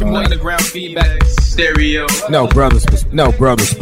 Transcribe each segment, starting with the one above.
your underground feedback stereo. No brothers, no brothers.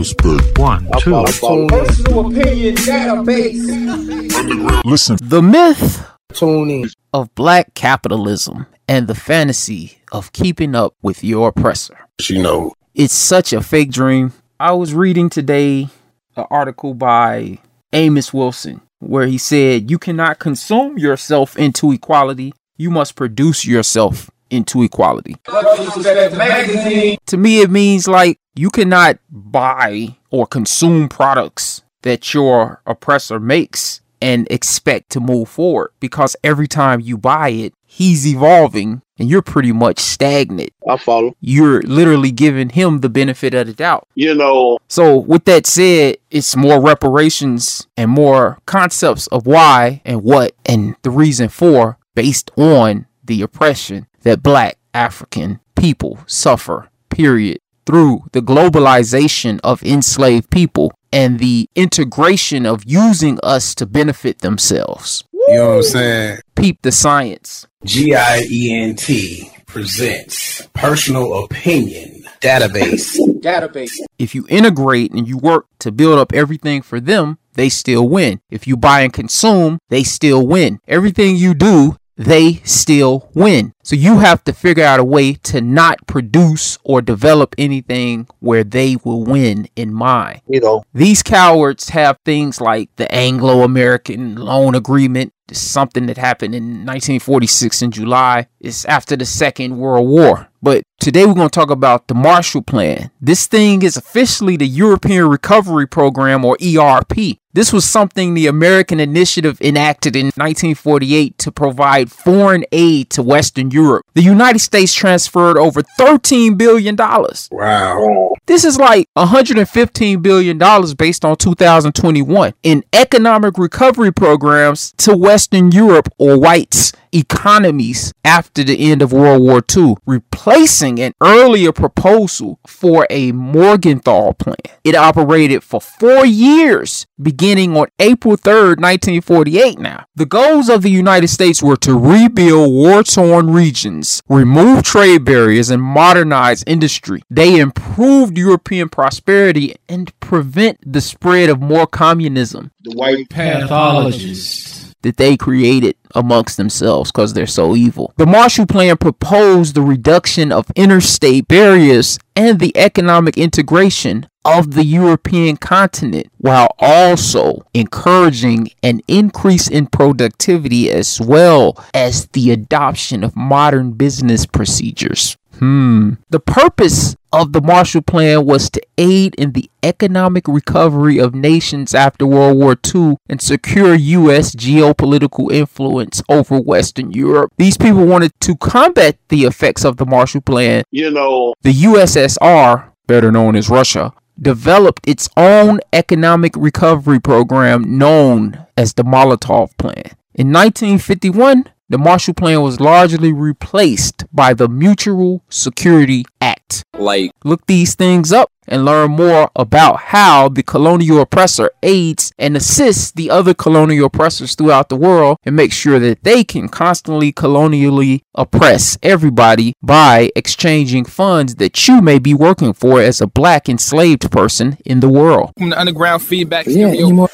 One, two. Personal opinion database. Listen. The myth Tune in. of black capitalism and the fantasy of keeping up with your oppressor. You know, It's such a fake dream. I was reading today an article by Amos Wilson where he said, You cannot consume yourself into equality, you must produce yourself into equality. To me, it means like you cannot buy or consume products that your oppressor makes and expect to move forward because every time you buy it, he's evolving and you're pretty much stagnant. I follow. You're literally giving him the benefit of the doubt. You know, So, with that said, it's more reparations and more concepts of why and what and the reason for based on the oppression that black African people suffer, period, through the globalization of enslaved people and the integration of using us to benefit themselves. You know what I'm saying? Peep the science. G I E N T presents Personal Opinion Database. Database. If you integrate and you work to build up everything for them, they still win. If you buy and consume, they still win. Everything you do, they still win. So you have to figure out a way to not produce or develop anything where they will win in mind. you know, These cowards have things like the Anglo American Loan Agreement. It's something that happened in 1946 in July. It's after the Second World War. But today we're going to talk about the Marshall Plan. This thing is officially the European Recovery Program or ERP. This was something the American initiative enacted in 1948 to provide foreign aid to Western Europe. The United States transferred over $13 billion. Wow. This is like $115 billion based on 2021 in economic recovery programs to Western Europe or whites economies after the end of World War II, replacing an earlier proposal for a Morgenthau plan. It operated for four years, beginning on April 3rd, 1948. Now, the goals of the United States were to rebuild war torn regions, remove trade barriers, and modernize industry. They improved European prosperity and prevent the spread of more communism the white Pathologist. That they created amongst themselves because they're so evil. The Marshall Plan proposed the reduction of interstate barriers and the economic integration of the European continent while also encouraging an increase in productivity as well as the adoption of modern business procedures. Hmm. The purpose of the Marshall Plan was to aid in the economic recovery of nations after World War II and secure U.S. geopolitical influence over Western Europe. These people wanted to combat the effects of the Marshall Plan. you know, The USSR, better known as Russia, developed its own economic recovery program known as the Molotov Plan. In 1951, the Marshall Plan was largely replaced by the Mutual Security Act. Like, Look these things up and learn more about how the colonial oppressor aids and assists the other colonial oppressors throughout the world and make sure that they can constantly colonially oppress everybody by exchanging funds that you may be working for as a black enslaved person in the world. from the underground feedback stereo.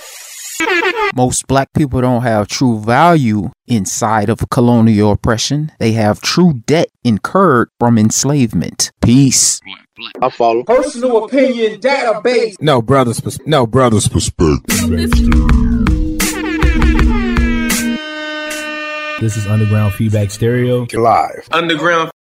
Most black people don't have true value inside of colonial oppression. They have true debt incurred from enslavement. Peace. I follow. Personal opinion database. No brothers. pers- No brothers. Perspective. This is Underground Feedback Stereo. Live. Underground